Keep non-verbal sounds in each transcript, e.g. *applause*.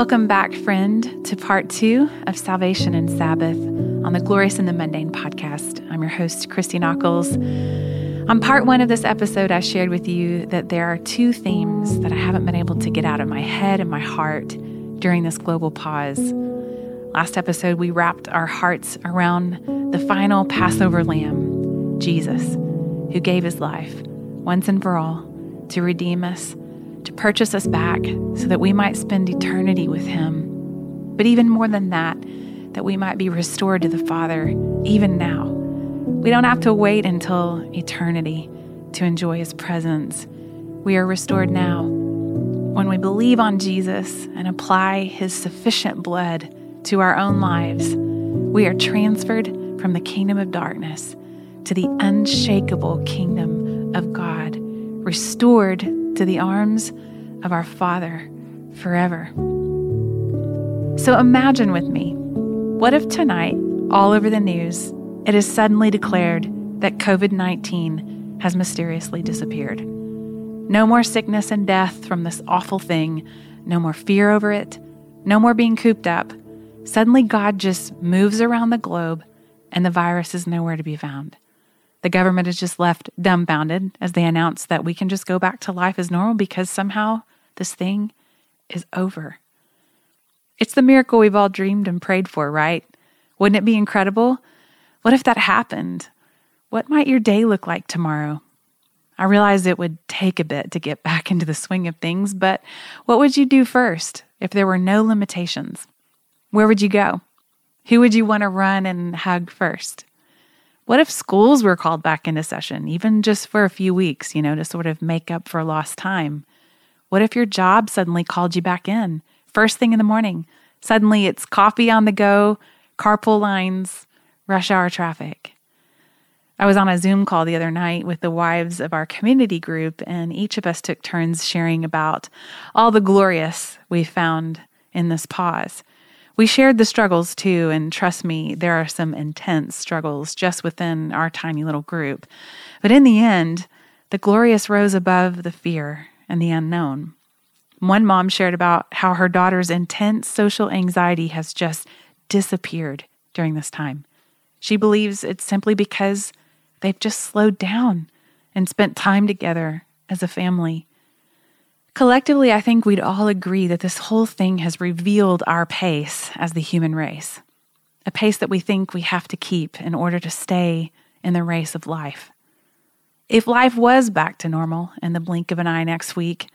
Welcome back, friend, to part two of Salvation and Sabbath on the Glorious in the Mundane podcast. I'm your host, Christy Nockels. On part one of this episode, I shared with you that there are two themes that I haven't been able to get out of my head and my heart during this global pause. Last episode, we wrapped our hearts around the final Passover lamb, Jesus, who gave his life once and for all to redeem us purchase us back so that we might spend eternity with Him. But even more than that, that we might be restored to the Father even now. We don't have to wait until eternity to enjoy His presence. We are restored now. When we believe on Jesus and apply His sufficient blood to our own lives, we are transferred from the kingdom of darkness to the unshakable kingdom of God, restored to the arms of our Father forever. So imagine with me what if tonight, all over the news, it is suddenly declared that COVID 19 has mysteriously disappeared? No more sickness and death from this awful thing, no more fear over it, no more being cooped up. Suddenly, God just moves around the globe and the virus is nowhere to be found. The government is just left dumbfounded as they announce that we can just go back to life as normal because somehow this thing is over. It's the miracle we've all dreamed and prayed for, right? Wouldn't it be incredible? What if that happened? What might your day look like tomorrow? I realize it would take a bit to get *laughs* back into the swing of things, but what would you do first if there were no limitations? Where would you go? Who would you want to run and hug first? What if schools were called back into session, even just for a few weeks, you know, to sort of make up for lost time? What if your job suddenly called you back in first thing in the morning? Suddenly it's coffee on the go, carpool lines, rush hour traffic. I was on a Zoom call the other night with the wives of our community group, and each of us took turns sharing about all the glorious we found in this pause. We shared the struggles too, and trust me, there are some intense struggles just within our tiny little group. But in the end, the glorious rose above the fear and the unknown. One mom shared about how her daughter's intense social anxiety has just disappeared during this time. She believes it's simply because they've just slowed down and spent time together as a family. Collectively, I think we'd all agree that this whole thing has revealed our pace as the human race, a pace that we think we have to keep in order to stay in the race of life. If life was back to normal in the blink of an eye next week,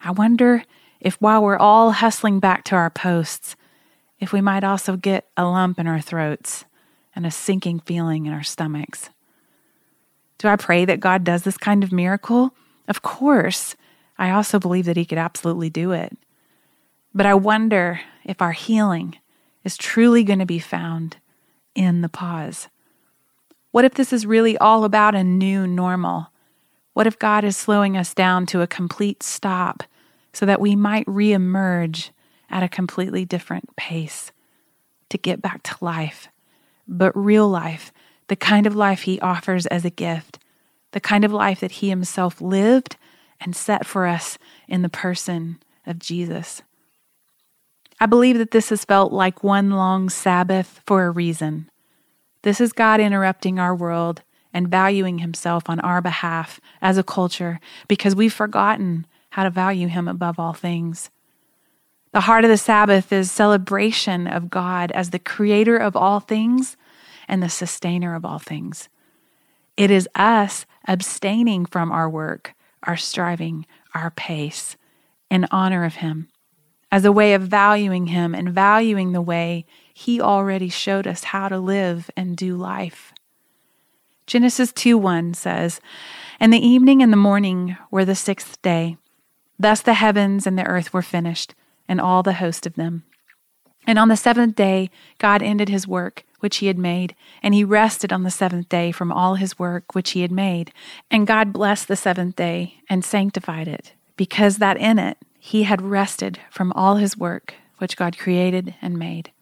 I wonder if while we're all hustling back to our posts, if we might also get a lump in our throats and a sinking feeling in our stomachs. Do I pray that God does this kind of miracle? Of course. I also believe that He could absolutely do it. But I wonder if our healing is truly going to be found in the pause. What if this is really all about a new normal? What if God is slowing us down to a complete stop so that we might reemerge at a completely different pace to get back to life, but real life, the kind of life He offers as a gift, the kind of life that He Himself lived and set for us in the person of Jesus. I believe that this has felt like one long Sabbath for a reason. This is God interrupting our world and valuing Himself on our behalf as a culture because we've forgotten how to value Him above all things. The heart of the Sabbath is celebration of God as the creator of all things and the sustainer of all things. It is us abstaining from our work our striving, our pace in honor of Him, as a way of valuing Him and valuing the way He already showed us how to live and do life. Genesis 2 1 says, And the evening and the morning were the sixth day. Thus the heavens and the earth were finished, and all the host of them. And on the seventh day, God ended his work which he had made, and he rested on the seventh day from all his work which he had made. And God blessed the seventh day and sanctified it, because that in it he had rested from all his work which God created and made.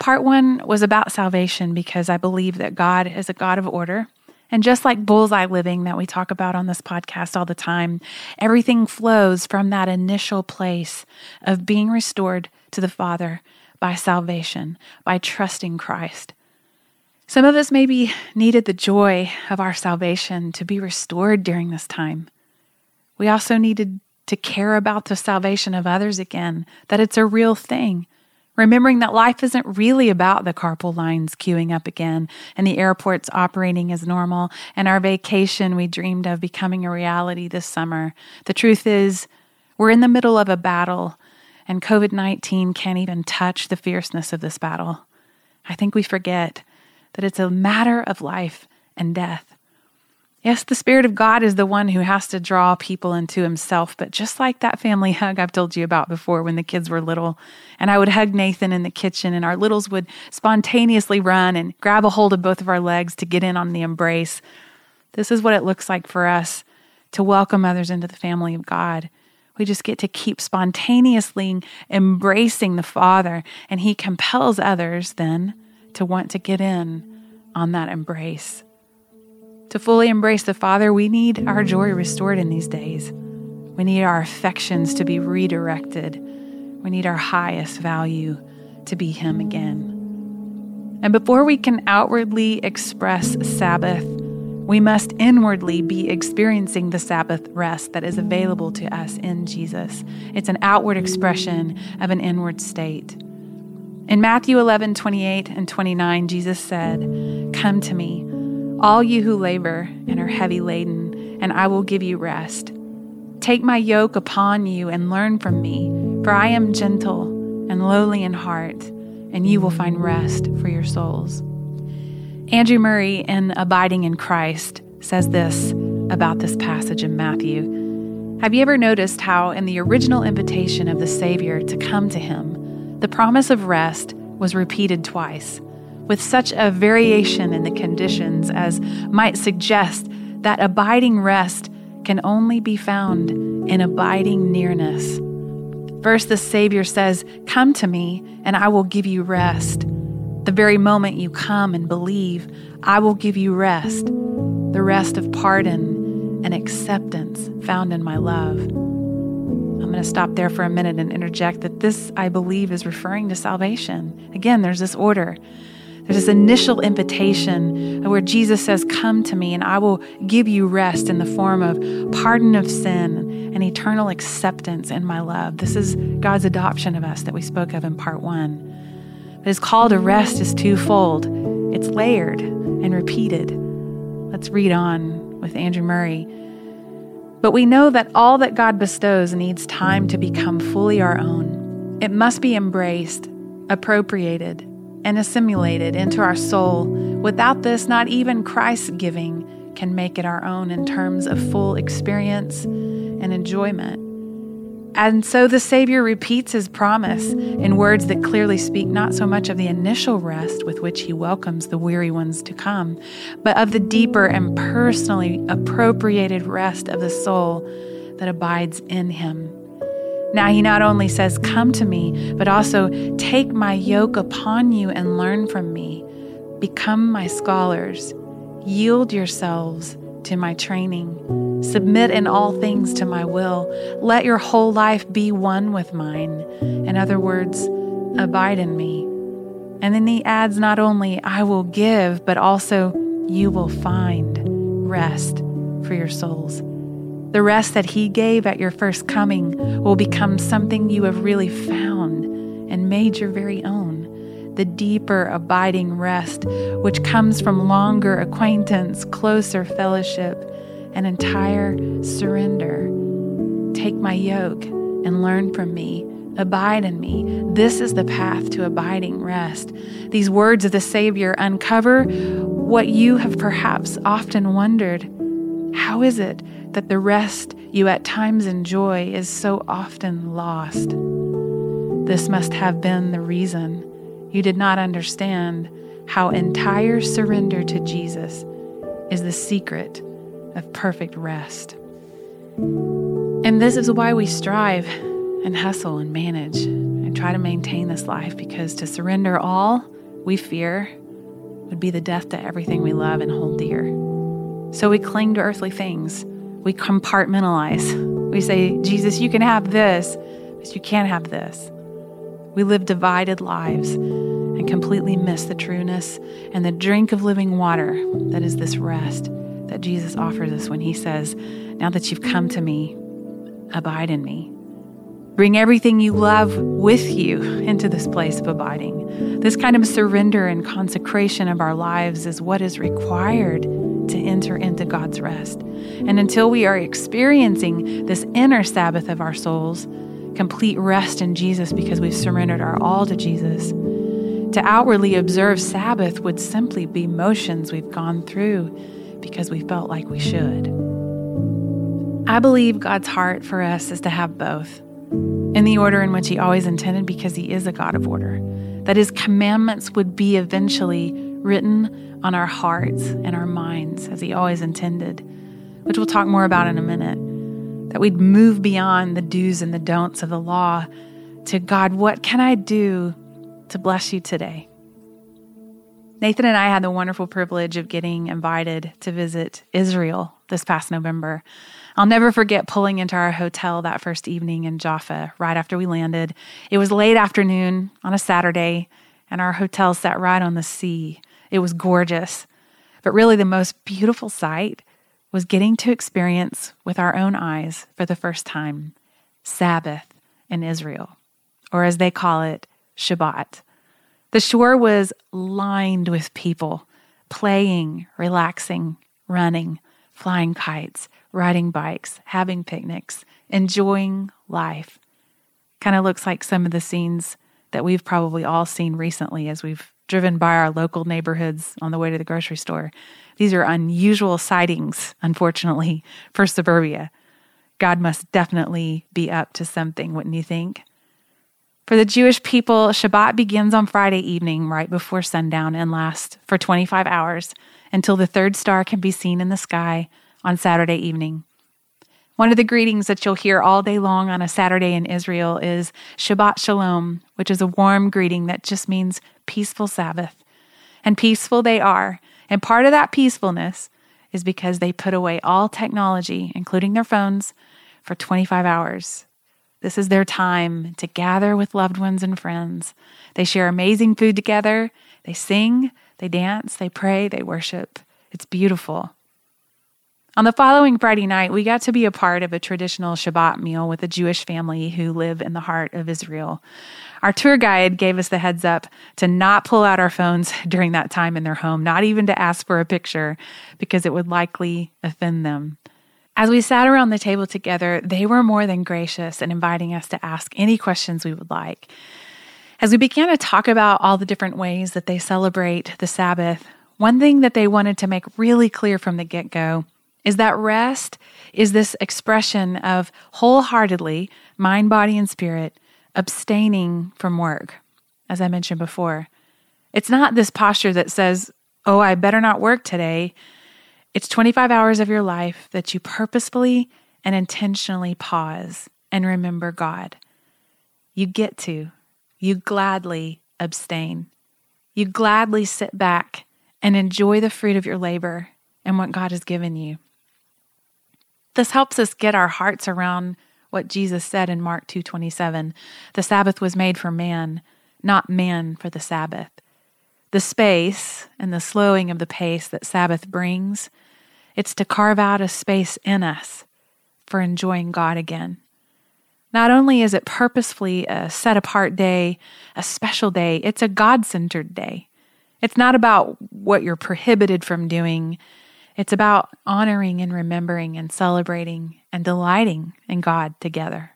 Part one was about salvation because I believe that God is a God of order And just like bullseye living that we talk about on this podcast all the time, everything flows from that initial place of being restored to the Father by salvation, by trusting Christ. Some of us maybe needed the joy of our salvation to be restored during this time. We also needed to care about the salvation of others again, that it's a real thing. Remembering that life isn't really about the carpool lines queuing up again and the airports operating as normal and our vacation we dreamed of becoming a reality this summer. The truth is, we're in the middle of a battle, and COVID 19 can't even touch the fierceness of this battle. I think we forget that it's a matter of life and death. Yes, the Spirit of God is the one who has to draw people into Himself, but just like that family hug I've told you about before when the kids were little, and I would hug Nathan in the kitchen, and our littles would spontaneously run and grab a hold of both of our legs to get in on the embrace. This is what it looks like for us to welcome others into the family of God. We just get to keep spontaneously embracing the Father, and He compels others then to want to get in on that embrace. To fully embrace the Father, we need our joy restored in these days. We need our affections to be redirected. We need our highest value to be Him again. And before we can outwardly express Sabbath, we must inwardly be experiencing the Sabbath rest that is available to us in Jesus. It's an outward expression of an inward state. In Matthew 11, 28 and 29, Jesus said, Come to me, all you who labor and are heavy laden, and I will give you rest. Take my yoke upon you and learn from me, for I am gentle and lowly in heart, and you will find rest for your souls. Andrew Murray, in Abiding in Christ, says this about this passage in Matthew. Have you ever noticed how, in the original invitation of the Savior to come to him, the promise of rest was repeated twice, with such a variation in the conditions as might suggest that abiding rest can only be found in abiding nearness. First, the Savior says, Come to me, and I will give you rest. The very moment you come and believe, I will give you rest, the rest of pardon and acceptance found in my love. I'm going to stop there for a minute and interject that this, I believe, is referring to salvation. Again, there's this order. There's this initial invitation where Jesus says, Come to me, and I will give you rest in the form of pardon of sin and eternal acceptance in my love. This is God's adoption of us that we spoke of in part one. His call to rest is twofold it's layered and repeated. Let's read on with Andrew Murray. But we know that all that God bestows needs time to become fully our own. It must be embraced, appropriated, and assimilated into our soul. Without this, not even Christ's giving can make it our own in terms of full experience and enjoyment. And so the Savior repeats his promise in words that clearly speak not so much of the initial rest with which he welcomes the weary ones to come, but of the deeper and personally appropriated rest of the soul that abides in him. Now he not only says, Come to me, but also, Take my yoke upon you and learn from me. Become my scholars. Yield yourselves to my training. Submit in all things to my will. Let your whole life be one with mine. In other words, abide in me. And then he adds not only, I will give, but also, you will find rest for your souls. The rest that he gave at your first coming will become something you have really found and made your very own the deeper, abiding rest, which comes from longer acquaintance, closer fellowship, and entire surrender. Take my yoke and learn from me. Abide in me. This is the path to abiding rest. These words of the Savior uncover what you have perhaps often wondered. How is it that the rest you at times enjoy is so often lost? This must have been the reason you did not understand how entire surrender to Jesus is the secret of perfect rest. And this is why we strive and hustle and manage and try to maintain this life because to surrender all we fear would be the death to everything we love and hold dear. So we cling to earthly things. We compartmentalize. We say, Jesus, you can have this, but you can't have this. We live divided lives and completely miss the trueness and the drink of living water that is this rest that Jesus offers us when he says, Now that you've come to me, abide in me. Bring everything you love with you into this place of abiding. This kind of surrender and consecration of our lives is what is required to enter into God's rest. And until we are experiencing this inner Sabbath of our souls, complete rest in Jesus because we've surrendered our all to Jesus, to outwardly observe Sabbath would simply be motions we've gone through because we felt like we should. I believe God's heart for us is to have both in the order in which He always intended because He is a God of order, that His commandments would be eventually written on our hearts and our minds as He always intended, which we'll talk more about in a minute. That we'd move beyond the do's and the don'ts of the law to God, what can I do to bless you today? Nathan and I had the wonderful privilege of getting invited to visit Israel this past November. I'll never forget pulling into our hotel that first evening in Jaffa right after we landed. It was late afternoon on a Saturday, and our hotel sat right on the sea. It was gorgeous. But really, the most beautiful sight was getting to experience with our own eyes for the first time Sabbath in Israel, or as they call it, Shabbat. The shore was lined with people playing, relaxing, running, flying kites, riding bikes, having picnics, enjoying life. Kind of looks like some of the scenes that we've probably all seen recently as we've driven by our local neighborhoods on the way to the grocery store. These are unusual sightings, unfortunately, for suburbia. God must definitely be up to something, wouldn't you think? For the Jewish people, Shabbat begins on Friday evening, right before sundown, and lasts for 25 hours until the third star can be seen in the sky on Saturday evening. One of the greetings that you'll hear all day long on a Saturday in Israel is Shabbat Shalom, which is a warm greeting that just means peaceful Sabbath. And peaceful they are. And part of that peacefulness is because they put away all technology, including their phones, for 25 hours. This is their time to gather with loved ones and friends. They share amazing food together. They sing, they dance, they pray, they worship. It's beautiful. On the following Friday night, we got to be a part of a traditional Shabbat meal with a Jewish family who live in the heart of Israel. Our tour guide gave us the heads up to not pull out our phones *laughs* during that time in their home, not even to ask for a picture, because it would likely offend them. As we sat around the table together, they were more than gracious in inviting us to ask any questions we would like. As we began to talk about all the different ways that they celebrate the Sabbath, one thing that they wanted to make really clear from the get go is that rest is this expression of wholeheartedly, mind, body, and spirit, abstaining from work, as I mentioned before. It's not this posture that says, oh, I better not work today. It's 25 hours of your life that you purposefully and intentionally pause and remember God. You get to, you gladly abstain. You gladly sit back and enjoy the fruit of your labor and what God has given you. This helps us get our hearts around what Jesus said in Mark 2:27. The Sabbath was made for man, not man for the Sabbath. The space and the slowing of the pace that Sabbath brings, it's to carve out a space in us for enjoying God again. Not only is it purposefully a set apart day, a special day, it's a God centered day. It's not about what you're prohibited from doing. It's about honoring and remembering and celebrating and delighting in God together.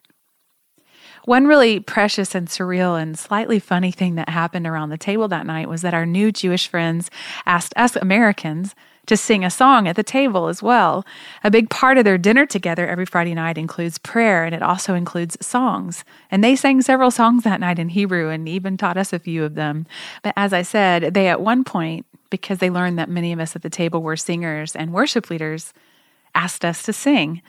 One really precious and surreal and slightly funny thing that happened around the table that night was that our new Jewish friends asked us Americans to sing a song at the table as well. A big part of their dinner together every Friday night includes prayer and it also includes songs. And they sang several songs that night in Hebrew and even taught us a few of them. But as I said, they at one point, because they learned that many of us at the table were singers and worship leaders, asked us to sing.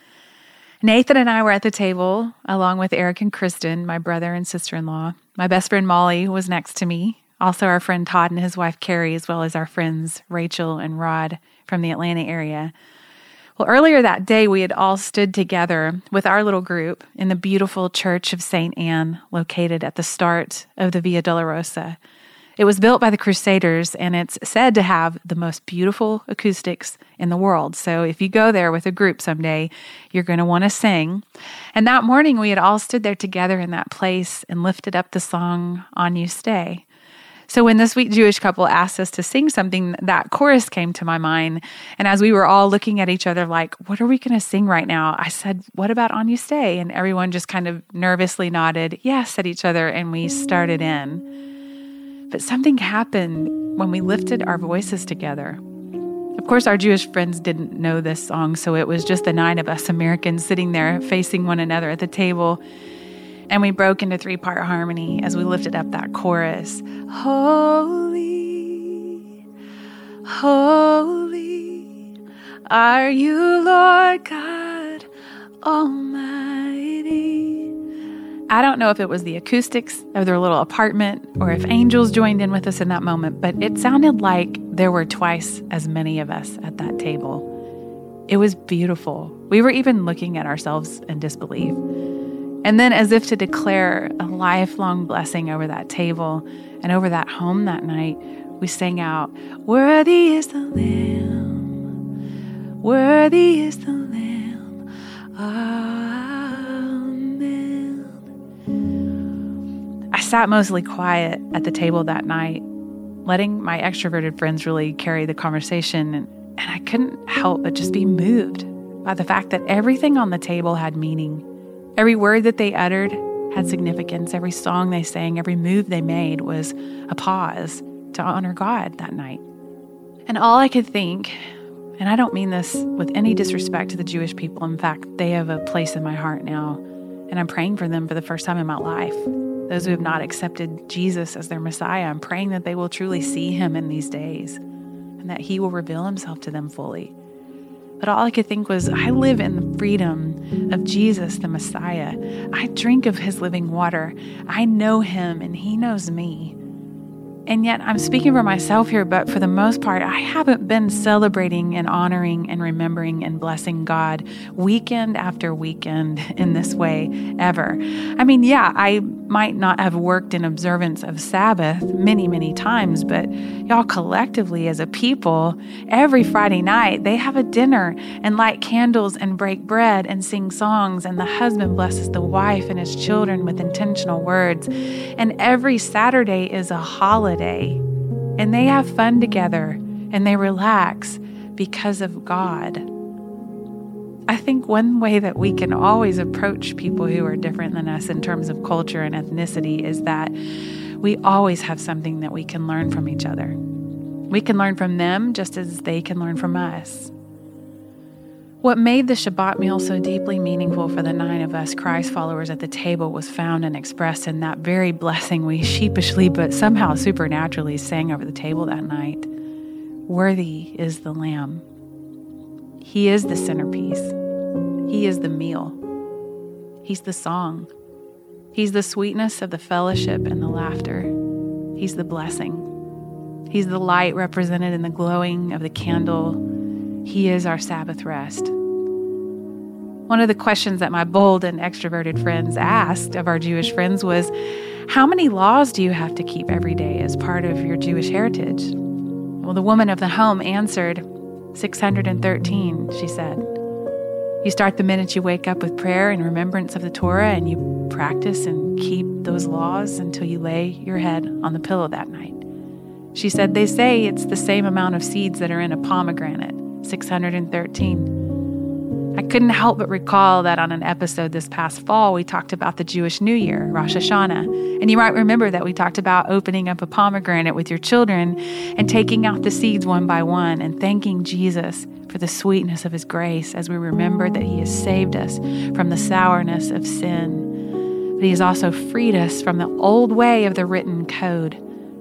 Nathan and I were at the table, along with Eric and Kristen, my brother and sister in law. My best friend Molly was next to me, Also, our friend Todd and his wife Carrie, as well as our friends Rachel and Rod from the Atlanta area. Well, earlier that day, we had all stood together with our little group in the beautiful Church of St. Anne, located at the start of the Via Dolorosa. It was built by the Crusaders and it's said to have the most beautiful acoustics in the world. So if you go there with a group someday, you're going to want to sing. And that morning, we had all stood there together in that place and lifted up the song, Agnus Dei. So when the sweet Jewish couple asked us to sing something, that chorus came to my mind. And as we were all looking at each other, like, what are we going to sing right now? I said, What about Agnus Dei? And everyone just kind of nervously nodded yes at each other, and we started in. But something happened when we lifted our voices together. Of course, our Jewish friends didn't know this song, so it was just the nine of us Americans sitting there facing one another at the table. And we broke into three part harmony as we lifted up that chorus Holy, holy are you, Lord God Almighty. I don't know if it was the acoustics of their little apartment or if angels joined in with us in that moment, but it sounded like there were twice as many of us at that table. It was beautiful. We were even looking at ourselves in disbelief. And then, as if to declare a lifelong blessing over that table and over that home that night, we sang out, Worthy is the Lamb, worthy is the Lamb. Ah. Sat mostly quiet at the table that night, letting my extroverted friends really carry the conversation. And, and I couldn't help but just be moved by the fact that everything on the table had meaning. Every word that they uttered had significance. Every song they sang, every move they made was a pause to honor God that night. And all I could think, and I don't mean this with any disrespect to the Jewish people, in fact, they have a place in my heart now, and I'm praying for them for the first time in my life those who have not accepted Jesus as their Messiah, I'm praying that they will truly see him in these days and that he will reveal himself to them fully. But all I could think was, I live in the freedom of Jesus, the Messiah. I drink of his living water. I know him and he knows me. And yet, I'm speaking for myself here, but for the most part, I haven't been celebrating and honoring and remembering and blessing God weekend after weekend in this way ever. I mean, yeah, I might not have worked in observance of Sabbath many, many times, but y'all collectively as a people, every Friday night, they have a dinner and light candles and break bread and sing songs, and the husband blesses the wife and his children with intentional words. And every Saturday is a holiday holiday and they have fun together and they relax because of God. I think one way that we can always approach people who are different than us in terms of culture and ethnicity is that we always have something that we can learn from each other. We can learn from them just as they can learn from us. What made the Shabbat meal so deeply meaningful for the nine of us Christ followers at the table was found and expressed in that very blessing we sheepishly but somehow supernaturally sang over the table that night. Worthy is the Lamb. He is the centerpiece. He is the meal. He's the song. He's the sweetness of the fellowship and the laughter. He's the blessing. He's the light represented in the glowing of the candle he is our Sabbath rest. One of the questions that my bold and extroverted friends asked of our Jewish friends was How many laws do you have to keep every day as part of your Jewish heritage? Well, the woman of the home answered 613, she said. You start the minute you wake up with prayer and remembrance of the Torah, and you practice and keep those laws until you lay your head on the pillow that night. She said, They say it's the same amount of seeds that are in a pomegranate. 613. I couldn't help but recall that on an episode this past fall, we talked about the Jewish New Year, Rosh Hashanah. And you might remember that we talked about opening up a pomegranate with your children and taking out the seeds one by one and thanking Jesus for the sweetness of his grace as we remember that he has saved us from the sourness of sin. But he has also freed us from the old way of the written code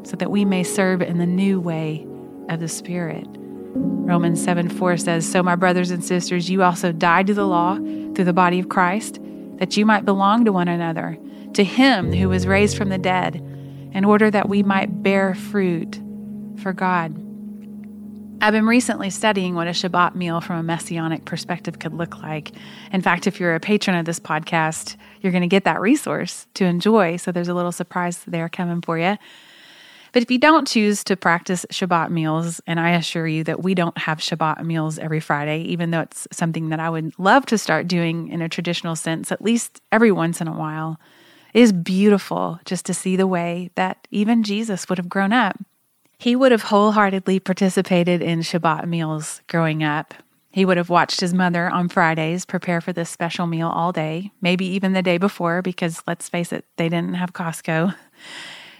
so that we may serve in the new way of the Spirit. Romans 7 4 says, So, my brothers and sisters, you also died to the law through the body of Christ, that you might belong to one another, to him who was raised from the dead, in order that we might bear fruit for God. I've been recently studying what a Shabbat meal from a messianic perspective could look like. In fact, if you're a patron of this podcast, you're going to get that resource to enjoy. So there's a little surprise there coming for you. But if you don't choose to practice Shabbat meals, and I assure you that we don't have Shabbat meals every Friday, even though it's something that I would love to start doing in a traditional sense, at least every once in a while, it is beautiful just to see the way that even Jesus would have grown up. He would have wholeheartedly participated in Shabbat meals growing up. He would have watched his mother on Fridays prepare for this special meal all day, maybe even the day before, because let's face it, they didn't have Costco. *laughs*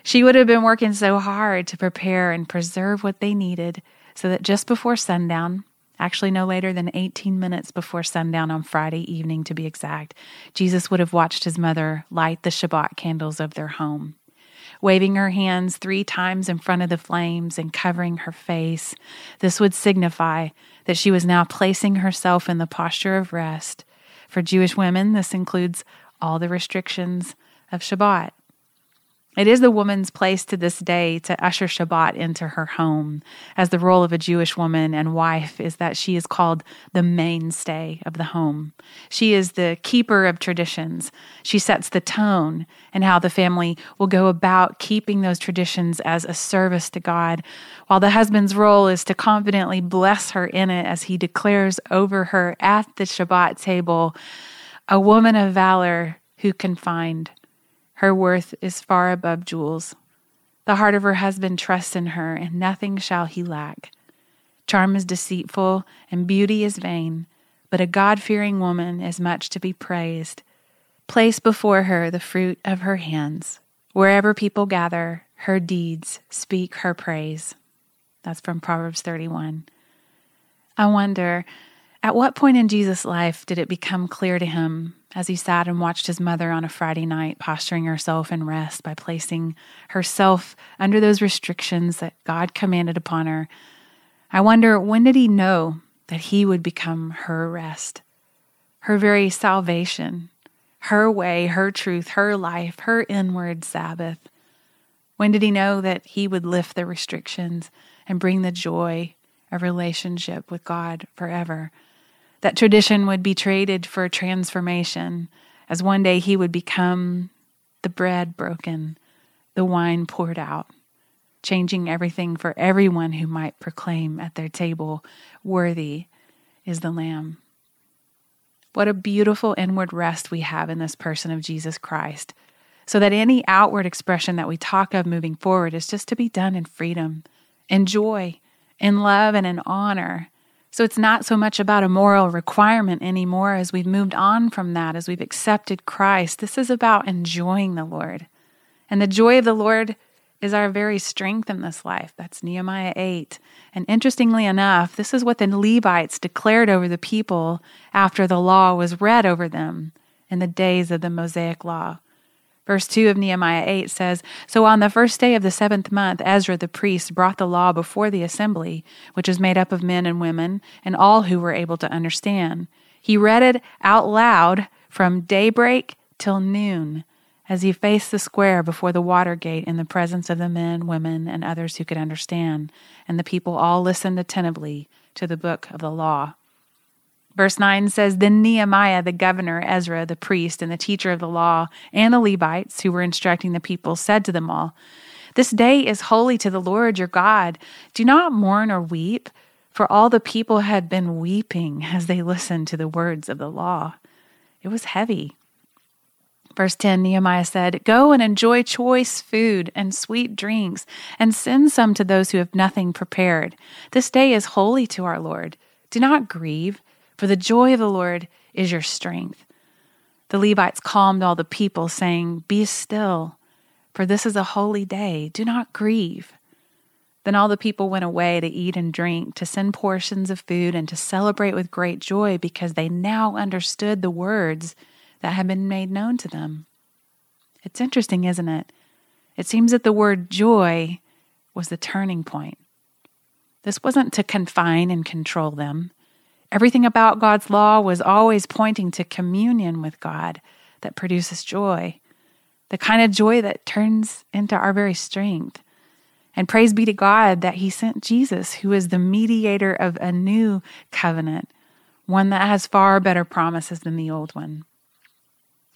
She would have been working so hard to prepare and preserve what they needed so that just before sundown, actually no later than 18 minutes before sundown on Friday evening to be exact, Jesus would have watched his mother light the Shabbat candles of their home waving her hands three times in front of the flames and covering her face. This would signify that she was now placing herself in the posture of rest. For Jewish women, this includes all the restrictions of Shabbat. It is the woman's place to this day to usher Shabbat into her home, as the role of a Jewish woman and wife is that she is called the mainstay of the home. She is the keeper of traditions. She sets the tone and how the family will go about keeping those traditions as a service to God, while the husband's role is to confidently bless her in it as he declares over her at the Shabbat table, a woman of valor who can find her worth is far above jewels. The heart of her husband trusts in her, and nothing shall he lack. Charm is deceitful, and beauty is vain, but a God fearing woman is much to be praised. Place before her the fruit of her hands. Wherever people gather, her deeds speak her praise. That's from Proverbs 31. I wonder, at what point in Jesus' life did it become clear to him as he sat and watched his mother on a Friday night, posturing herself in rest by placing herself under those restrictions that God commanded upon her. I wonder when did he know that he would become her rest, her very salvation, her way, her truth, her life, her inward Sabbath? When did he know that he would lift the restrictions and bring the joy of relationship with God forever? That tradition would be traded for transformation, as one day he would become the bread broken, the wine poured out, changing everything for everyone who might proclaim at their table, Worthy is the Lamb. What a beautiful inward rest we have in this person of Jesus Christ, so that any outward expression that we talk of moving forward is just to be done in freedom, in joy, in love, and in honor so it's not so much about a moral requirement anymore as we've moved on from that, as we've accepted Christ. This is about enjoying the Lord. And the joy of the Lord is our very strength in this life. That's Nehemiah 8. And interestingly enough, this is what the Levites declared over the people after the law was read over them in the days of the Mosaic law. Verse 2 of Nehemiah 8 says So on the first day of the seventh month, Ezra the priest brought the law before the assembly, which was made up of men and women, and all who were able to understand. He read it out loud from daybreak till noon as he faced the square before the water gate in the presence of the men, women, and others who could understand. And the people all listened attentively to the book of the law. Verse 9 says Then Nehemiah, the governor, Ezra, the priest, and the teacher of the law, and the Levites who were instructing the people said to them all, This day is holy to the Lord your God. Do not mourn or weep, for all the people had been weeping as they listened to the words of the law. It was heavy. Verse 10 Nehemiah said, Go and enjoy choice food and sweet drinks, and send some to those who have nothing prepared. This day is holy to our Lord. Do not grieve for the joy of the Lord is your strength. The Levites calmed all the people, saying, Be still, for this is a holy day. Do not grieve. Then all the people went away to eat and drink, to send portions of food, and to celebrate with great joy, because they now understood the words that had been made known to them. It's interesting, isn't it? It seems that the word joy was the turning point. This wasn't to confine and control them. Everything about God's law was always pointing to communion with God that produces joy. the kind of joy that turns into our very strength. And praise be to God that He sent Jesus, who is the mediator of a new covenant, one that has far better promises than the old one.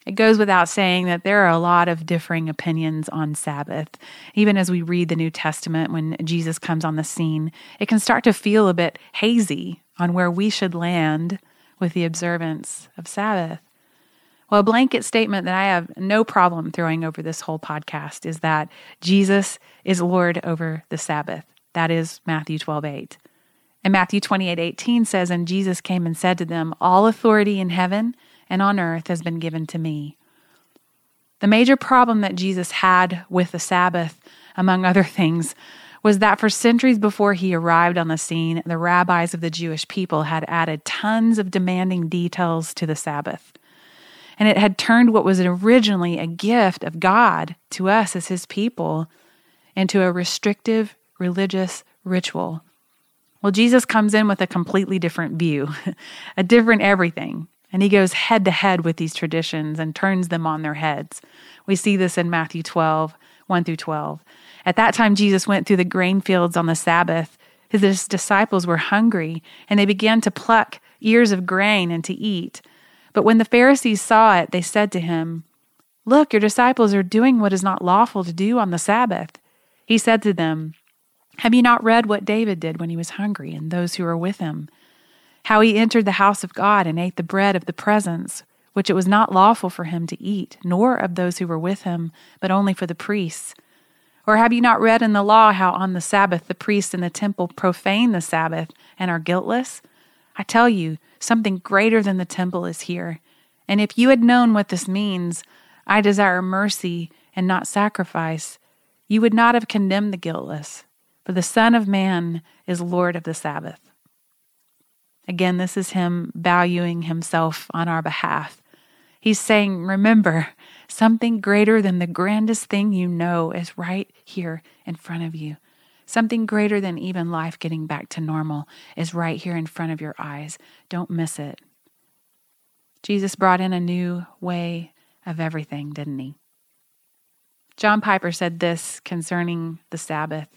It goes without saying that there are a lot of differing opinions on Sabbath. Even as we read the New Testament, when Jesus comes on the scene, it can start to feel a bit hazy on where we should land with the observance of Sabbath. Well, a blanket statement that I have no problem throwing over this whole podcast is that Jesus is Lord over the Sabbath. That is Matthew 12 8. And Matthew 28 18 says, And Jesus came and said to them, All authority in heaven and on earth has been given to me. The major problem that Jesus had with the Sabbath, among other *laughs* things, was that for centuries before he arrived on the scene, the rabbis of the Jewish people had added tons of demanding details to the Sabbath. And it had turned what was originally a gift of God to us as his people into a restrictive religious ritual. Well, Jesus comes in with a completely different view, *laughs* a different everything. And he goes head to head with these traditions and turns them on their heads. We see this in Matthew 12, 1 through 12. At that time, Jesus went through the grain fields on the Sabbath. His disciples were hungry, and they began to pluck ears of grain and to eat. But when the Pharisees saw it, they said to him, Look, your disciples are doing what is not lawful to do on the Sabbath. He said to them, Have you not read what David did when he was hungry, and those who were with him? How he entered the house of God and ate the bread of the presence, which it was not lawful for him to eat, nor of those who were with him, but only for the priests. Or have you not read in the law how on the Sabbath the priests in the temple profane the Sabbath and are guiltless? I tell you, something greater than the temple is here. And if you had known what this means, I desire mercy and not sacrifice, you would not have condemned the guiltless. For the Son of Man is Lord of the Sabbath. Again, this is him valuing himself on our behalf. He's saying, Remember, Something greater than the grandest thing you know is right here in front of you. Something greater than even life getting back to normal is right here in front of your eyes. Don't miss it. Jesus brought in a new way of everything, didn't he? John Piper said this concerning the Sabbath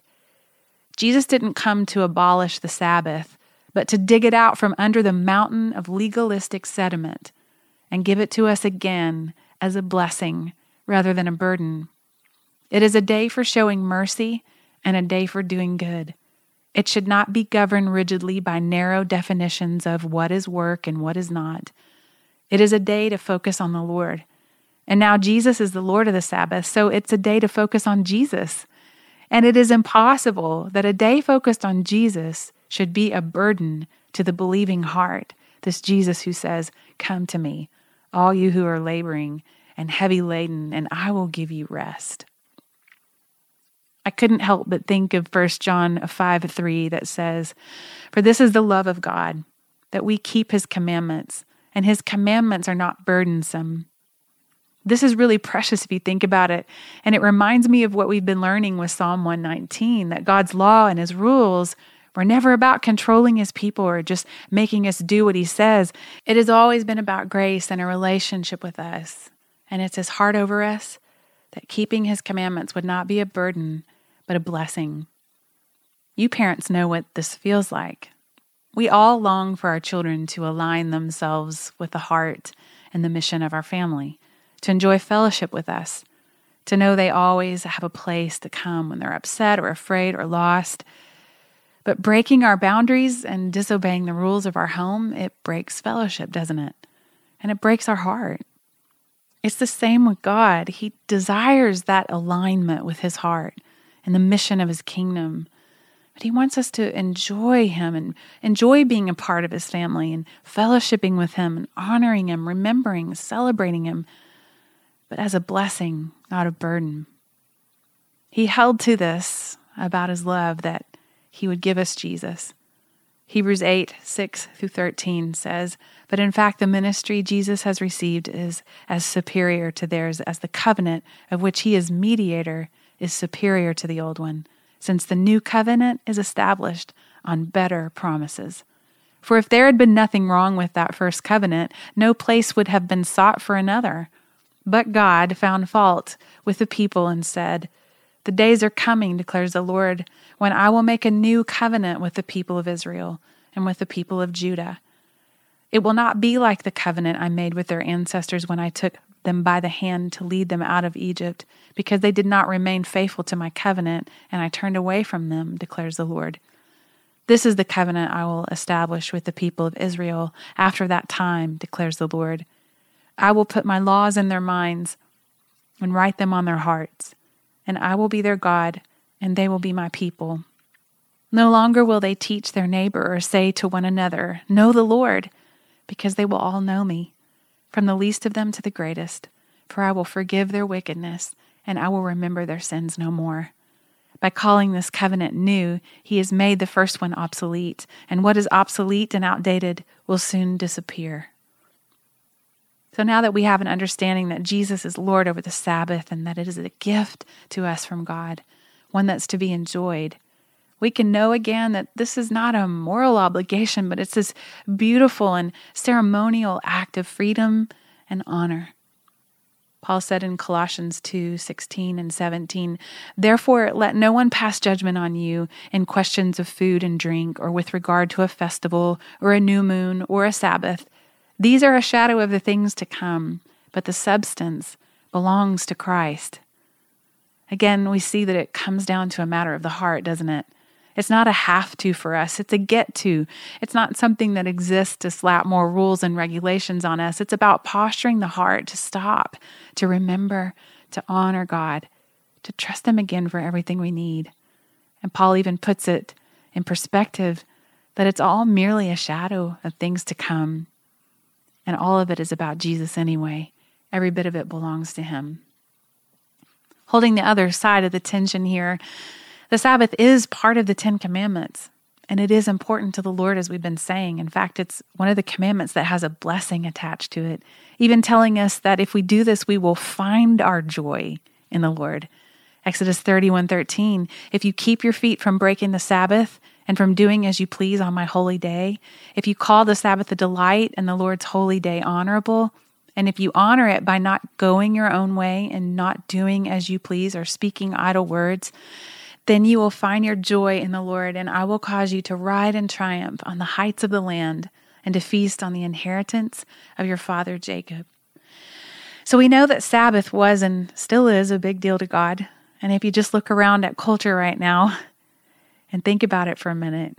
Jesus didn't come to abolish the Sabbath, but to dig it out from under the mountain of legalistic sediment and give it to us again as a blessing rather than a burden. It is a day for showing mercy and a day for doing good. It should not be governed rigidly by narrow definitions of what is work and what is not. It is a day to focus on the Lord. And now Jesus is the Lord of the Sabbath, so it's a day to focus on Jesus. And it is impossible that a day focused on Jesus should be a burden to the believing heart. This Jesus who says, Come to me, all you who are laboring and heavy laden, and I will give you rest. I couldn't help but think of 1 John 5 3 that says, For this is the love of God, that we keep his commandments, and his commandments are not burdensome. This is really precious if you think about it. And it reminds me of what we've been learning with Psalm 119 that God's law and his rules we're never about controlling his people or just making us do what he says. It has always been about grace and a relationship with us. And it's his heart over us that keeping his commandments would not be a burden, but a blessing. You parents know what this feels like. We all long for our children to align themselves with the heart and the mission of our family, to enjoy fellowship with us, to know they always have a place to come when they're upset or afraid or lost but breaking our boundaries and disobeying the rules of our home, it breaks fellowship, doesn't it? And it breaks our heart. It's the same with God. He desires that alignment with His heart and the mission of His kingdom. But He wants us to enjoy Him and enjoy being a part of His family and fellowshipping with Him and honoring Him, remembering, celebrating Him, but as a blessing, not a burden. He held to this about His love that he would give us Jesus. Hebrews 8, 6 through 13 says, But in fact, the ministry Jesus has received is as superior to theirs as the covenant of which he is mediator is superior to the old one, since the new covenant is established on better promises. For if there had been nothing wrong with that first covenant, no place would have been sought for another. But God found fault with the people and said, The days are coming, declares the Lord, when I will make a new covenant with the people of Israel and with the people of Judah. It will not be like the covenant I made with their ancestors when I took them by the hand to lead them out of Egypt, because they did not remain faithful to my covenant, and I turned away from them, declares the Lord. This is the covenant I will establish with the people of Israel after that time, declares the Lord. I will put my laws in their minds and write them on their hearts, and I will be their God, and they will be my people. No longer will they teach their neighbor or say to one another, Know the Lord, because they will all know me, from the least of them to the greatest, for I will forgive their wickedness, and I will remember their sins no more. By calling this covenant new, he has made the first one obsolete, and what is obsolete and outdated will soon disappear. So now that we have an understanding that Jesus is Lord over the Sabbath and that it is a gift to us from God, one that's to be enjoyed, we can know again that this is not a moral obligation, but it's this beautiful and ceremonial act of freedom and honor. Paul said in Colossians 2 16 and 17, Therefore, let no one pass judgment on you in questions of food and drink, or with regard to a festival, or a new moon, or a Sabbath these are a shadow of the things to come, but the substance belongs to Christ. Again, we see that it comes down to a matter of the heart, doesn't it? It's not a have to for us, it's a get to. It's not something that exists to slap more rules and regulations on us. It's about posturing the heart to stop, to remember, to honor God, to trust Him again for everything we need. And Paul even puts it in perspective that it's all merely a shadow of things to come. And all of it is about Jesus anyway. Every bit of it belongs to Him. Holding the other side of the tension here, the Sabbath is part of the Ten Commandments. And it is important to the Lord, as we've been saying. In fact, it's one of the commandments that has a blessing attached to it, even telling us that if we do this, we will find our joy in the Lord. Exodus 31 13. If you keep your feet from breaking the Sabbath and from doing as you please on my holy day, if you call the Sabbath a delight and the Lord's holy day honorable, and if you honor it by not going your own way and not doing as you please or speaking idle words, then you will find your joy in the Lord, and I will cause you to ride in triumph on the heights of the land and to feast on the inheritance of your father Jacob. So we know that Sabbath was and still is a big deal to God. And if you just look around at culture right now, and think about it for a minute,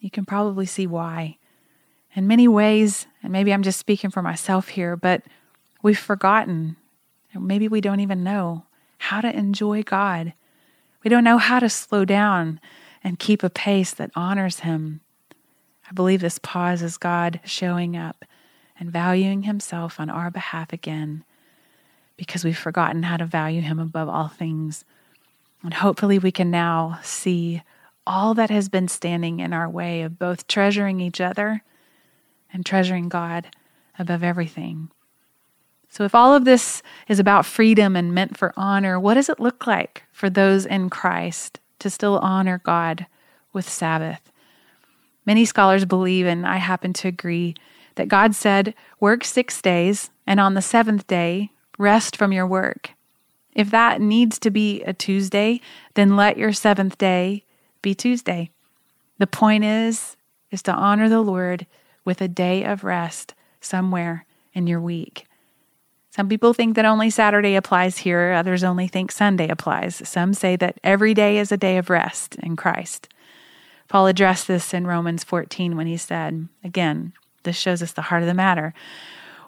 you can probably see why. In many ways, and maybe I'm just speaking for myself here, but we've forgotten, maybe we don't even know how to enjoy God. We don't know how to slow down and keep a pace that honors Him. I believe this pause is God showing up and valuing Himself on our behalf again because we've forgotten how to value Him above all things. And hopefully, we can now see all that has been standing in our way of both treasuring each other and treasuring God above everything. So, if all of this is about freedom and meant for honor, what does it look like for those in Christ to still honor God with Sabbath? Many scholars believe, and I happen to agree, that God said, Work six days, and on the seventh day, rest from your work. If that needs to be a Tuesday, then let your seventh day be Tuesday. The point is is to honor the Lord with a day of rest somewhere in your week. Some people think that only Saturday applies here, others only think Sunday applies. Some say that every day is a day of rest in Christ. Paul addressed this in Romans 14 when he said, again, this shows us the heart of the matter.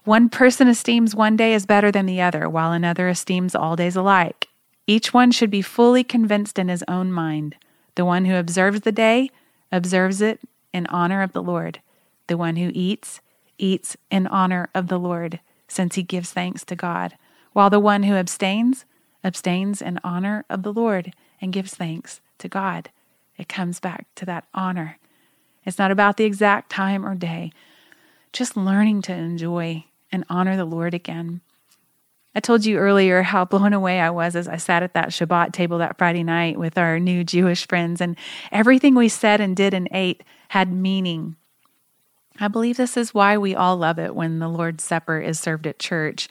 One person esteems one day as better than the other, while another esteems all days alike. Each one should be fully convinced in his own mind. The one who observes the day observes it in honor of the Lord. The one who eats, eats in honor of the Lord, since he gives thanks to God. While the one who abstains, abstains in honor of the Lord and gives thanks to God. It comes back to that honor. It's not about the exact time or day, just learning to enjoy and honor the Lord again. I told you earlier how blown away I was as I sat at that Shabbat table that Friday night with our new Jewish friends, and everything we said and did and ate had meaning. I believe this is why we all love it when the Lord's Supper is served at church.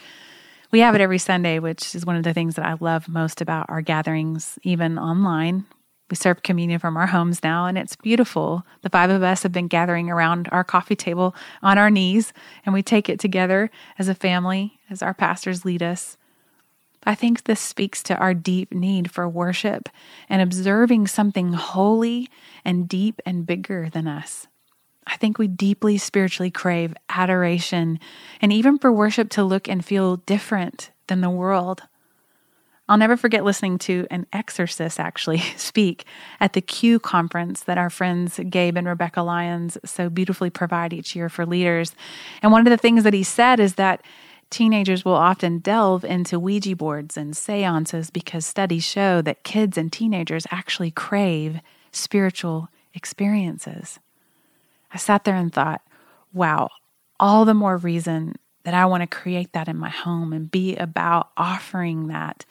We have it every Sunday, which is one of the things that I love most about our gatherings, even online. We serve communion from our homes now, and it's beautiful. The five of us have been gathering around our coffee table on our knees, and we take it together as a family, as our pastors lead us. I think this speaks to our deep need for worship and observing something holy and deep and bigger than us. I think we deeply spiritually crave adoration and even for worship to look and feel different than the world. I'll never forget listening to an exorcist actually *laughs* speak at the Q conference that our friends Gabe and Rebekah Lyons so beautifully provide each year for leaders. And one of the things that he said is that teenagers will often delve into Ouija boards and seances because studies show that kids and teenagers actually crave spiritual experiences. I sat there and thought, wow, all the more reason that I want to create that in my home and be about offering that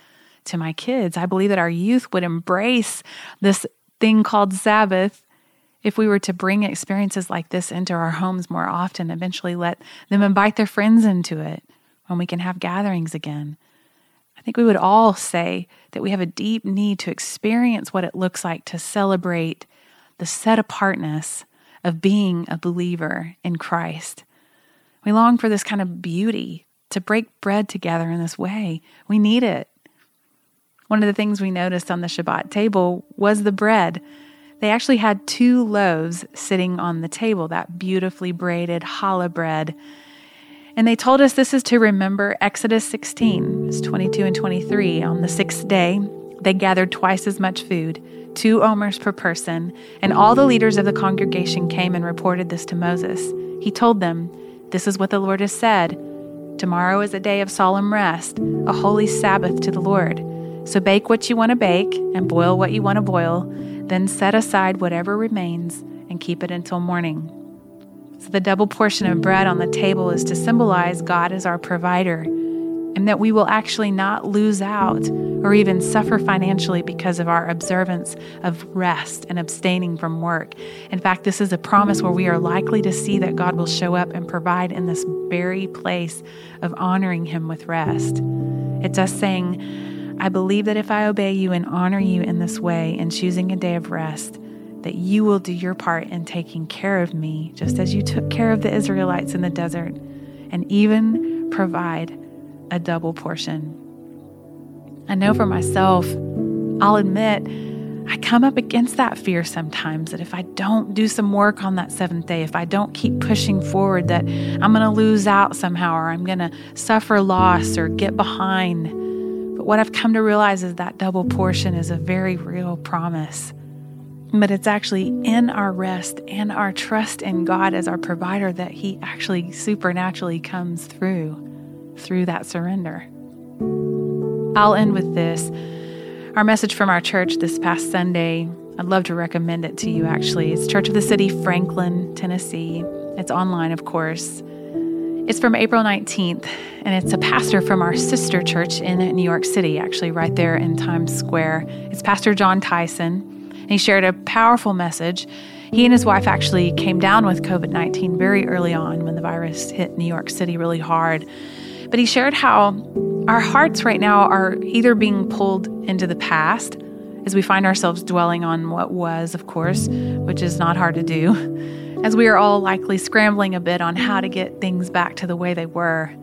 to my kids. I believe that our youth would embrace this thing called Sabbath if we were to bring experiences like this into our homes more often, eventually let them invite their friends into it when we can have gatherings again. I think we would all say that we have a deep need to experience what it looks like to celebrate the set apartness of being a believer in Christ. We long for this kind of beauty to break bread together in this way. We need it. One of the things we noticed on the Shabbat table was the bread. They actually had two loaves sitting on the table, that beautifully braided challah bread. And they told us this is to remember Exodus 16, it's 22 and 23. On the sixth day, they gathered twice as much food, two omers per person, and all the leaders of the congregation came and reported this to Moses. He told them, This is what the Lord has said. Tomorrow is a day of solemn rest, a holy Sabbath to the Lord. So bake what you want to bake and boil what you want to boil, then set aside whatever remains and keep it until morning. So the double portion of bread on the table is to symbolize God as our provider and that we will actually not lose out or even suffer financially because of our observance of rest and abstaining from work. In fact, this is a promise where we are likely to see that God will show up and provide in this very place of honoring Him with rest. It's us saying, I believe that if I obey you and honor you in this way in choosing a day of rest, that you will do your part in taking care of me, just as you took care of the Israelites in the desert, and even provide a double portion. I know for myself, I'll admit, I come up against that fear sometimes that if I don't do some work on that seventh day, if I don't keep pushing forward, that I'm going to lose out somehow or I'm going to suffer loss or get behind. But what I've come to realize is that double portion is a very real promise. But it's actually in our rest and our trust in God as our provider that He actually supernaturally comes through, through that surrender. I'll end with this. Our message from our church this past Sunday, I'd love to recommend it to you actually. It's Church of the City, Franklin, Tennessee. It's online, of course. It's from April 19th, and it's a pastor from our sister church in New York City, actually, right there in Times Square. It's Pastor Jon Tyson, and he shared a powerful message. He and his wife actually came down with COVID 19 very early on when the virus hit New York City really hard. But he shared how our hearts right now are either being pulled into the past as we find ourselves dwelling on what was, of course, which is not hard to do as we are all likely scrambling a bit on how to get things back to the way they were.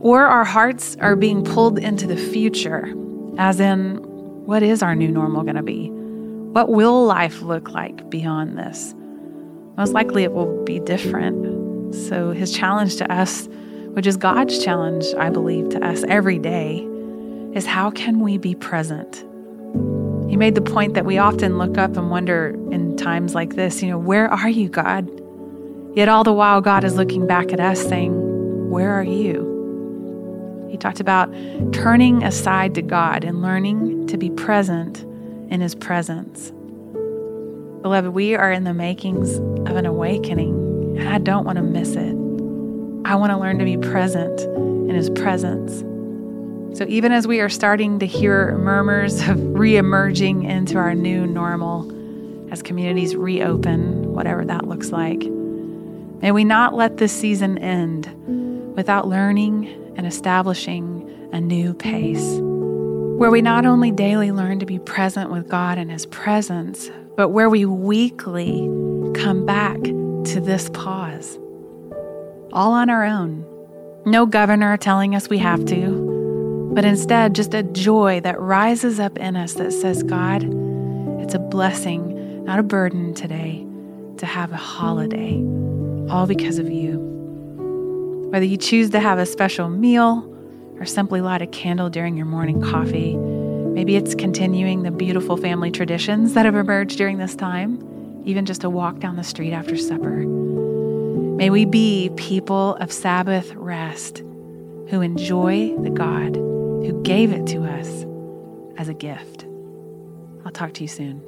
Or our hearts are being pulled into the future, as in, what is our new normal going to be? What will life look like beyond this? Most likely it will be different. So, his challenge to us, which is God's challenge, I believe, to us every day, is how can we be present? He made the point that we often look up and wonder in times like this, you know, where are you, God? Yet all the while, God is looking back at us saying, Where are you? He talked about turning aside to God and learning to be present in His presence. Beloved, we are in the makings of an awakening, and I don't want to miss it. I want to learn to be present in His presence. So, even as we are starting to hear murmurs of *laughs* re emerging into our new normal, as communities reopen, whatever that looks like, may we not let this season end without learning and establishing a new pace, where we not only daily learn to be present with God and His presence, but where we weekly come back to this pause, all on our own. No governor telling us we have to, but instead just a joy that rises up in us that says, God, it's a blessing, not a burden today, to have a holiday, all because of you. Whether you choose to have a special meal, or simply light a candle during your morning coffee. Maybe it's continuing the beautiful family traditions that have emerged during this time, even just a walk down the street after supper. May we be people of Sabbath rest who enjoy the God who gave it to us as a gift. I'll talk to you soon.